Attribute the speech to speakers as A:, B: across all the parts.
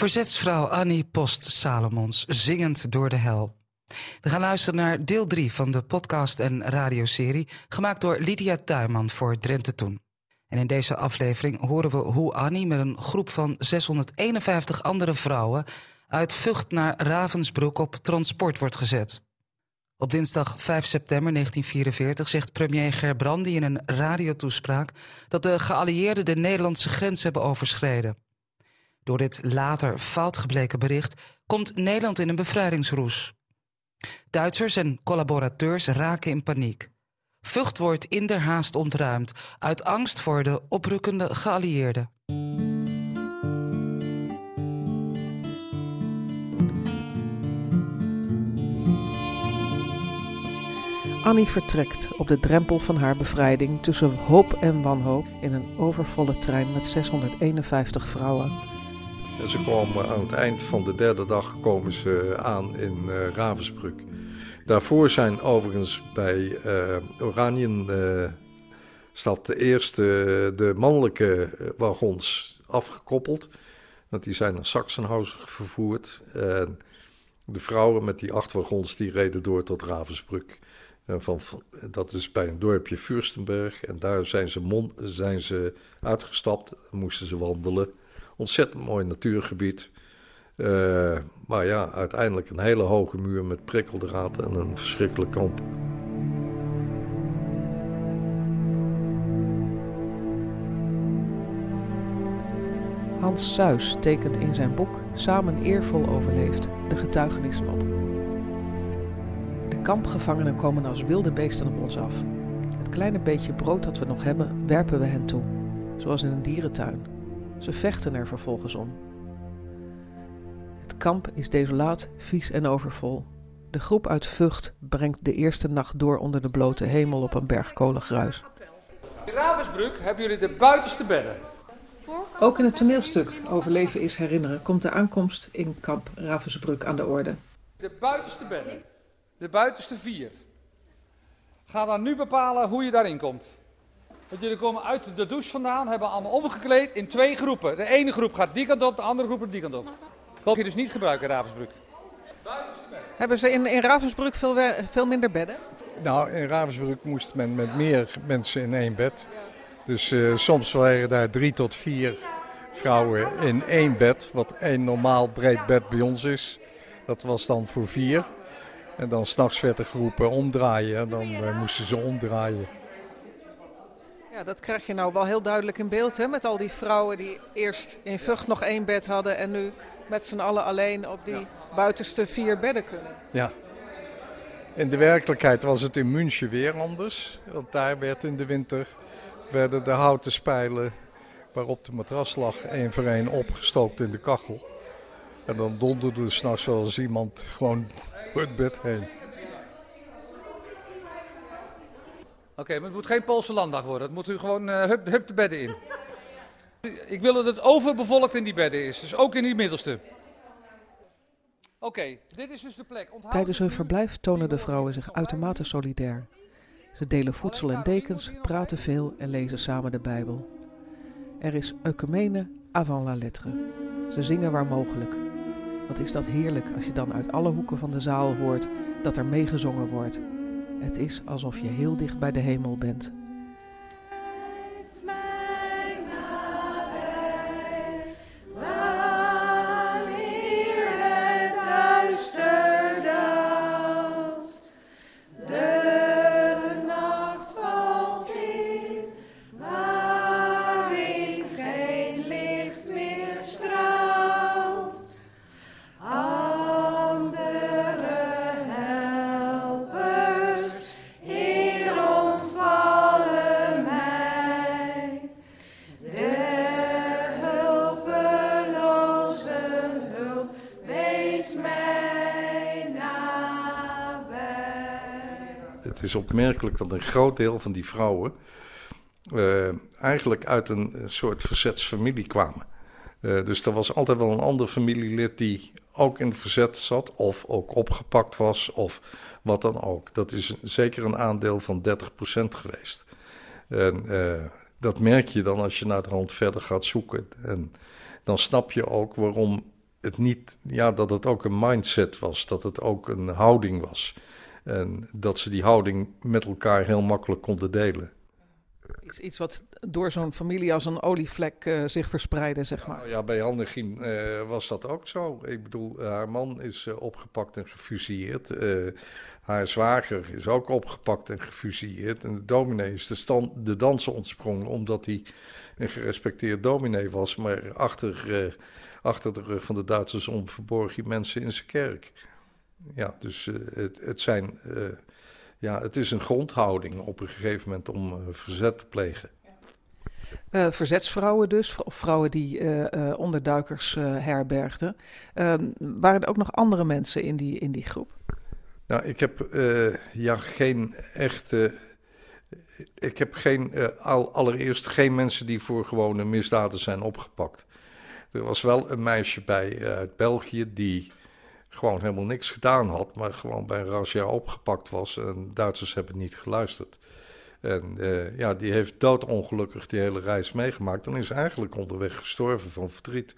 A: Verzetsvrouw Annie Post Salomons, zingend door de hel. We gaan luisteren naar deel 3 van de podcast- en radioserie, gemaakt door Lydia Tuinman voor Drenthe Toen. En in deze aflevering horen we hoe Annie met een groep van 651 andere vrouwen uit Vught naar Ravensbroek op transport wordt gezet. Op dinsdag 5 september 1944 zegt premier Gerbrandy in een radiotoespraak dat de geallieerden de Nederlandse grens hebben overschreden. Door dit later fout gebleken bericht komt Nederland in een bevrijdingsroes. Duitsers en collaborateurs raken in paniek. Vught wordt in der haast ontruimd uit angst voor de oprukkende geallieerden.
B: Annie vertrekt op de drempel van haar bevrijding tussen hoop en wanhoop in een overvolle trein met 651 vrouwen.
C: En ze komen aan het eind van de derde dag komen ze aan in uh, Ravensbrück. Daarvoor zijn overigens bij uh, Oranienstad de eerste de mannelijke wagons afgekoppeld. Want die zijn naar Sachsenhausen vervoerd. En de vrouwen met die acht wagons die reden door tot Ravensbrück. Van, dat is bij een dorpje Fürstenberg. En daar zijn ze, mon, zijn ze uitgestapt, moesten ze wandelen. Ontzettend mooi natuurgebied. Uh, maar ja, uiteindelijk een hele hoge muur met prikkeldraad en een verschrikkelijk kamp.
B: Hans Suis tekent in zijn boek Samen eervol overleefd de getuigenissen op. De kampgevangenen komen als wilde beesten op ons af. Het kleine beetje brood dat we nog hebben, werpen we hen toe, zoals in een dierentuin. Ze vechten er vervolgens om. Het kamp is desolaat, vies en overvol. De groep uit Vught brengt de eerste nacht door onder de blote hemel op een berg kolengruis.
D: In Ravensbrück hebben jullie de buitenste bedden.
B: Ook in het toneelstuk Overleven is herinneren komt de aankomst in kamp Ravensbrück aan de orde.
D: De buitenste bedden. De buitenste vier. Ga dan nu bepalen hoe je daarin komt. Want jullie komen uit de douche vandaan, hebben allemaal omgekleed in twee groepen. De ene groep gaat die kant op, de andere groep die kant op. Dat je dus niet gebruiken in Ravensbrück.
B: Hebben ze in, in Ravensbrück veel, veel minder bedden?
C: Nou, in Ravensbrück moest men met meer mensen in één bed. Dus uh, soms waren daar drie tot vier vrouwen in één bed. Wat één normaal breed bed bij ons is. Dat was dan voor vier. En dan s'nachts werd er geroepen omdraaien. En dan uh, moesten ze omdraaien.
B: Ja, dat krijg je nou wel heel duidelijk in beeld, hè? Met al die vrouwen die eerst in Vught nog één bed hadden en nu met z'n allen alleen op die ja. buitenste vier bedden kunnen.
C: Ja. In de werkelijkheid was het in München weer anders. Want daar werd in de winter werden de houten spijlen waarop de matras lag één voor één opgestookt in de kachel. En dan donderde er s'nachts wel eens iemand gewoon door het bed heen.
D: Oké, okay, maar het moet geen Poolse landdag worden. Het moet u gewoon uh, hup, hup de bedden in. Ik wil dat het overbevolkt in die bedden is. Dus ook in die middelste. Oké, okay, dit is dus de plek.
B: Onthoud Tijdens hun verblijf tonen de vrouwen zich uitermate solidair. Ze delen voedsel en dekens, praten veel en lezen samen de Bijbel. Er is ecumene avant la lettre. Ze zingen waar mogelijk. Wat is dat heerlijk als je dan uit alle hoeken van de zaal hoort dat er meegezongen wordt. Het is alsof je heel dicht bij de hemel bent.
C: Is opmerkelijk dat een groot deel van die vrouwen uh, eigenlijk uit een soort verzetsfamilie kwamen. Uh, dus er was altijd wel een ander familielid die ook in het verzet zat, of ook opgepakt was, of wat dan ook. Dat is zeker een aandeel van 30% geweest. En dat merk je dan als je naar de hand verder gaat zoeken. En dan snap je ook waarom het niet, ja, dat het ook een mindset was, dat het ook een houding was. En dat ze die houding met elkaar heel makkelijk konden delen.
B: Iets, iets wat door zo'n familie als een olievlek uh, zich verspreidde, zeg maar.
C: ja, bij Hannegien uh, was dat ook zo. Ik bedoel, haar man is uh, opgepakt en gefusilleerd. haar zwager is ook opgepakt en gefusilleerd. En de dominee is de, stand, de dansen ontsprongen omdat hij een gerespecteerd dominee was. Maar achter, achter de rug van de Duitsers om verborg hij mensen in zijn kerk. Ja, dus het, het zijn ja, het is een grondhouding op een gegeven moment om uh, verzet te plegen.
B: Verzetsvrouwen dus, of vrouwen die onderduikers herbergden. Ehm, waren er ook nog andere mensen in die, in die groep?
C: Nou, ik heb ja geen echte. Ik heb geen, al, allereerst geen mensen die voor gewone misdaden zijn opgepakt. Er was wel een meisje bij uit België die gewoon helemaal niks gedaan had, maar gewoon bij een razzia opgepakt was. En Duitsers hebben niet geluisterd. En uh, ja, die heeft doodongelukkig die hele reis meegemaakt en is eigenlijk onderweg gestorven van verdriet.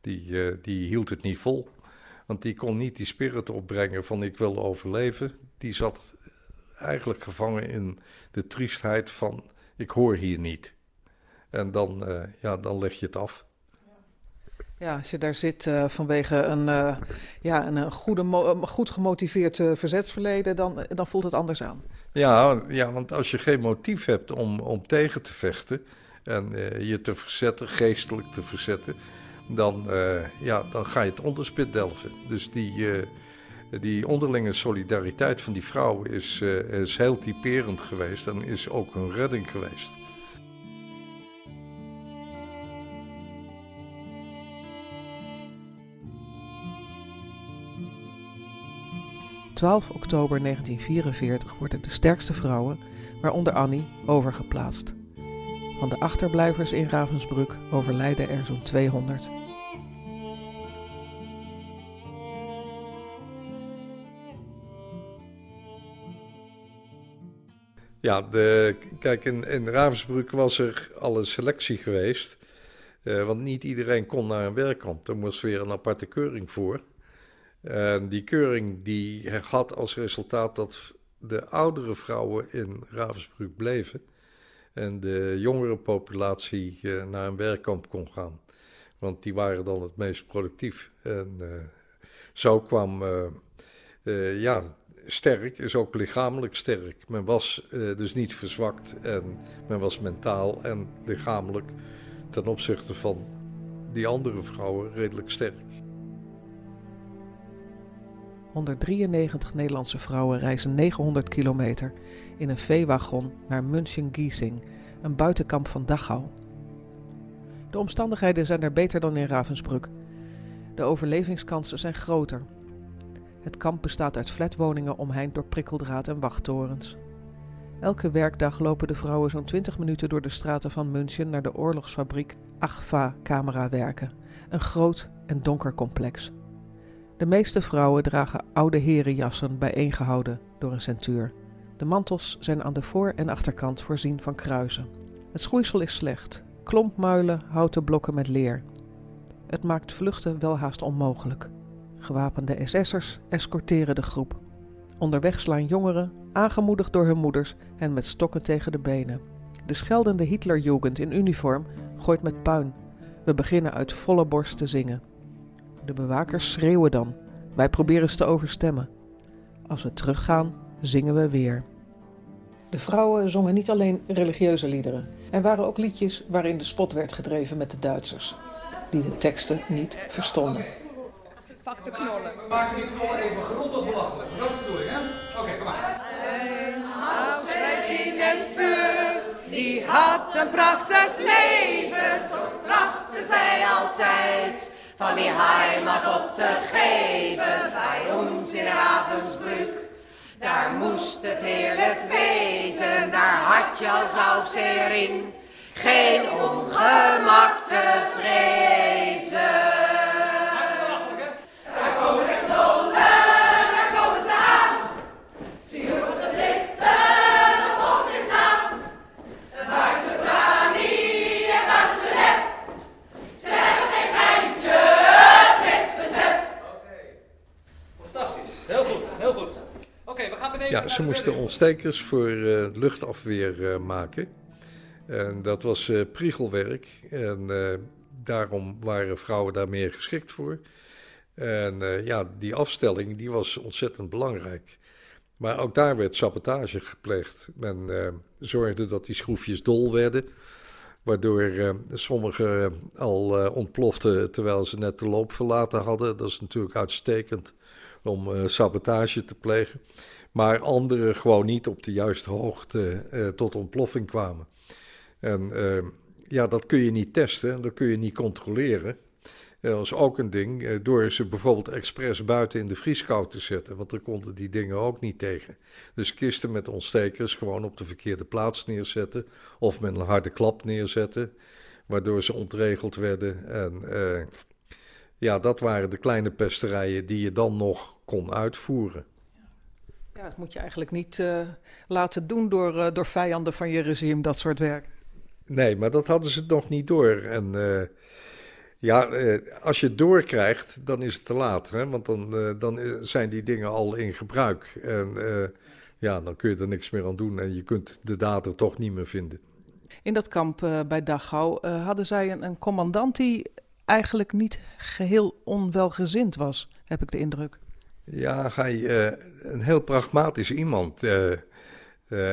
C: Die, uh, die hield het niet vol. Want die kon niet die spirit opbrengen van ik wil overleven. Die zat eigenlijk gevangen in de triestheid van ik hoor hier niet. En dan, uh, ja, dan leg je het af.
B: Ja, als je daar zit uh, vanwege een, uh, ja, een goede, goed gemotiveerd uh, verzetsverleden, dan, dan voelt het anders aan.
C: Ja, ja, want als je geen motief hebt om, om tegen te vechten en je te verzetten, geestelijk te verzetten, dan, ja, dan ga je het onderspit delven. Dus die, die onderlinge solidariteit van die vrouwen is, is heel typerend geweest en is ook een redding geweest.
B: 12 oktober 1944 worden de sterkste vrouwen, waaronder Annie, overgeplaatst. Van de achterblijvers in Ravensbrück overlijden er zo'n 200.
C: Ja, de, kijk, in, in Ravensbrück was er al een selectie geweest. Uh, want niet iedereen kon naar een werkkamp. Er moest weer een aparte keuring voor. En die keuring die had als resultaat dat de oudere vrouwen in Ravensbrück bleven en de jongere populatie uh, naar een werkkamp kon gaan. Want die waren dan het meest productief. En uh, zo kwam, uh, ja, sterk is ook lichamelijk sterk. Men was dus niet verzwakt en men was mentaal en lichamelijk ten opzichte van die andere vrouwen redelijk sterk.
B: 193 Nederlandse vrouwen reizen 900 kilometer in een veewagon naar München-Giesing, een buitenkamp van Dachau. De omstandigheden zijn er beter dan in Ravensbrück. De overlevingskansen zijn groter. Het kamp bestaat uit flatwoningen omheind door prikkeldraad en wachttorens. Elke werkdag lopen de vrouwen zo'n 20 minuten door de straten van München naar de oorlogsfabriek Agfa Camera werken, een groot en donker complex. De meeste vrouwen dragen oude herenjassen bijeengehouden door een centuur. De mantels zijn aan de voor- en achterkant voorzien van kruisen. Het schoeisel is slecht, klompmuilen, houten blokken met leer. Het maakt vluchten wel haast onmogelijk. Gewapende SS'ers escorteren de groep. Onderweg slaan jongeren, aangemoedigd door hun moeders, hen met stokken tegen de benen. De scheldende Hitlerjugend in uniform gooit met puin. We beginnen uit volle borst te zingen. De bewakers schreeuwen dan. Wij proberen ze te overstemmen. Als we teruggaan, zingen we weer. De vrouwen zongen niet alleen religieuze liederen. Er waren ook liedjes waarin de spot werd gedreven met de Duitsers, die de teksten niet verstonden.
D: Pak de knollen. Maak ze die knollen even grond op belachelijk. Dat is de bedoeling, hè? Oké, kom maar.
E: Als in en die had een prachtig leven, toch trachtte zij altijd van die heimat op te geven bij ons in Ravensbrück. Daar moest het heerlijk wezen, daar had je als afzeering geen ongemak te
C: Ze moesten ontstekers voor uh, luchtafweer uh, maken. En dat was uh, priegelwerk. En daarom waren vrouwen daar meer geschikt voor. En ja, die afstelling die was ontzettend belangrijk. Maar ook daar werd sabotage gepleegd. Men zorgde dat die schroefjes dol werden. Waardoor sommige al ontploften terwijl ze net de loop verlaten hadden. Dat is natuurlijk uitstekend om sabotage te plegen maar anderen gewoon niet op de juiste hoogte uh, tot ontploffing kwamen. En uh, ja, dat kun je niet testen, dat kun je niet controleren. En dat is ook een ding, door ze bijvoorbeeld expres buiten in de vrieskou te zetten, want dan konden die dingen ook niet tegen. Dus kisten met ontstekers gewoon op de verkeerde plaats neerzetten, of met een harde klap neerzetten, waardoor ze ontregeld werden. En ja, dat waren de kleine pesterijen die je dan nog kon uitvoeren.
B: Ja, dat moet je eigenlijk niet uh, laten doen door, uh, door vijanden van je regime, dat soort werk.
C: Nee, maar dat hadden ze nog niet door. En uh, ja, als je het doorkrijgt, dan is het te laat. Hè? Want dan, dan zijn die dingen al in gebruik. En ja, dan kun je er niks meer aan doen en je kunt de dader toch niet meer vinden.
B: In dat kamp bij Dachau hadden zij een, een commandant die eigenlijk niet geheel onwelgezind was, heb ik de indruk.
C: Ja, hij uh, een heel pragmatisch iemand. Uh, uh,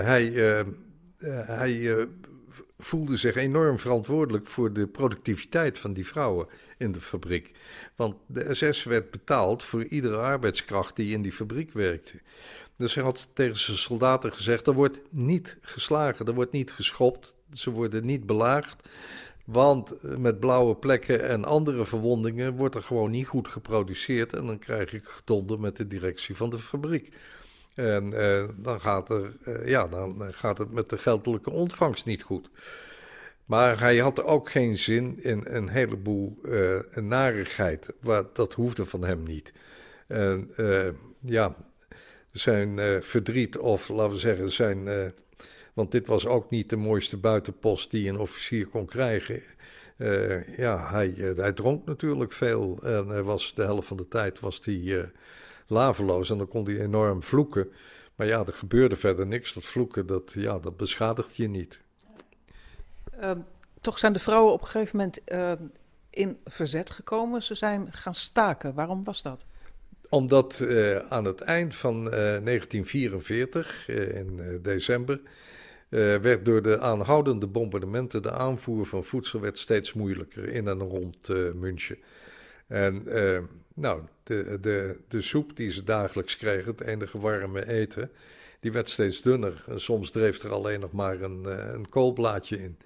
C: hij hij voelde zich enorm verantwoordelijk voor de productiviteit van die vrouwen in de fabriek. Want de SS werd betaald voor iedere arbeidskracht die in die fabriek werkte. Dus hij had tegen zijn soldaten gezegd: er wordt niet geslagen, er wordt niet geschopt, ze worden niet belaagd. Want met blauwe plekken en andere verwondingen wordt er gewoon niet goed geproduceerd. En dan krijg ik gedonder met de directie van de fabriek. En eh, dan, gaat er, eh, ja, dan gaat het met de geldelijke ontvangst niet goed. Maar hij had ook geen zin in een heleboel uh, narigheid. Dat hoefde van hem niet. En uh, ja, zijn verdriet, of laten we zeggen, zijn want dit was ook niet de mooiste buitenpost die een officier kon krijgen. Uh, ja, hij, uh, hij, dronk natuurlijk veel. En hij was, de helft van de tijd was hij uh, laveloos en dan kon hij enorm vloeken. Maar ja, er gebeurde verder niks. Dat vloeken, dat, ja, dat beschadigt je niet.
B: Ehm, toch zijn de vrouwen op een gegeven moment in verzet gekomen. Ze zijn gaan staken. Waarom was dat?
C: Omdat aan het eind van 1944, in december, werd door de aanhoudende bombardementen de aanvoer van voedsel werd steeds moeilijker in en rond uh, München. En uh, nou, de, de, de soep die ze dagelijks kregen, het enige warme eten, die werd steeds dunner. En soms dreef er alleen nog maar een, een koolblaadje in.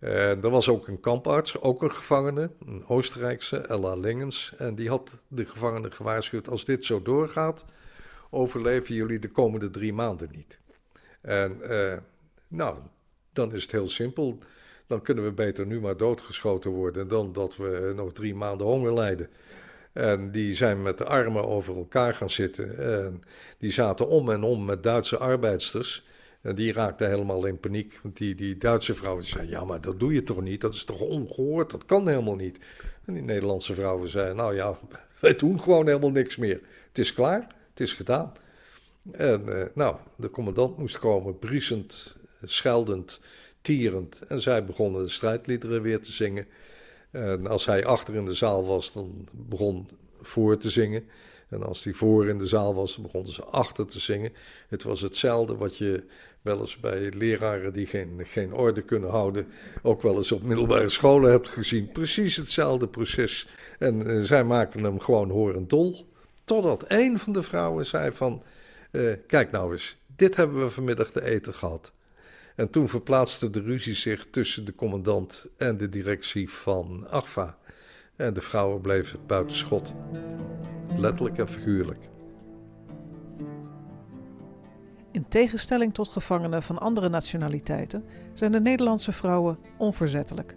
C: Er was ook een kamparts, ook een gevangene, een Oostenrijkse, Ella Lingens. En die had de gevangenen gewaarschuwd: als dit zo doorgaat, overleven jullie de komende drie maanden niet. En uh, nou, dan is het heel simpel. Dan kunnen we beter nu maar doodgeschoten worden dan dat we nog drie maanden honger lijden. En die zijn met de armen over elkaar gaan zitten. En die zaten om en om met Duitse arbeidsters. En die raakten helemaal in paniek. Want die, die Duitse vrouwen zeiden: Ja, maar dat doe je toch niet? Dat is toch ongehoord? Dat kan helemaal niet. En die Nederlandse vrouwen zeiden: Nou ja, wij doen gewoon helemaal niks meer. Het is klaar, het is gedaan. En uh, nou, de commandant moest komen, briesend, scheldend, tierend. En zij begonnen de strijdliederen weer te zingen. En als hij achter in de zaal was, dan begon voor te zingen. En als hij voor in de zaal was, begonnen ze achter te zingen. Het was hetzelfde wat je wel eens bij leraren die geen, geen orde kunnen houden, ook wel eens op middelbare scholen hebt gezien. Precies hetzelfde proces. En uh, zij maakten hem gewoon horend dol. Totdat een van de vrouwen zei van, uh, kijk nou eens, dit hebben we vanmiddag te eten gehad. En toen verplaatste de ruzie zich tussen de commandant en de directie van AGFA. En de vrouwen bleven buiten schot. Letterlijk en figuurlijk.
B: In tegenstelling tot gevangenen van andere nationaliteiten zijn de Nederlandse vrouwen onverzettelijk.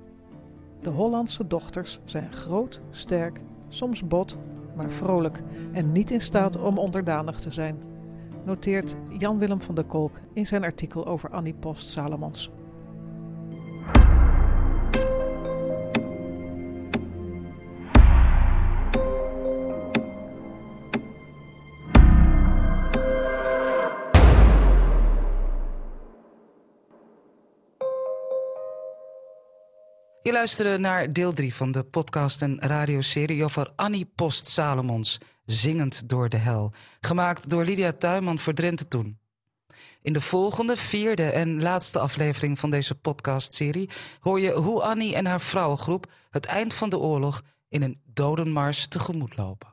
B: De Hollandse dochters zijn groot, sterk, soms bot, maar vrolijk en niet in staat om onderdanig te zijn noteert Jan-Willem van der Kolk in zijn artikel over Annie Post Salomons.
A: Je luistert naar deel 3 van de podcast en radioserie over Annie Post Salomons. Zingend door de Hel, gemaakt door Lydia Tuinman voor Drenthe Toen. In de volgende, vierde en laatste aflevering van deze podcastserie hoor je hoe Annie en haar vrouwengroep het eind van de oorlog in een dodenmars tegemoet lopen.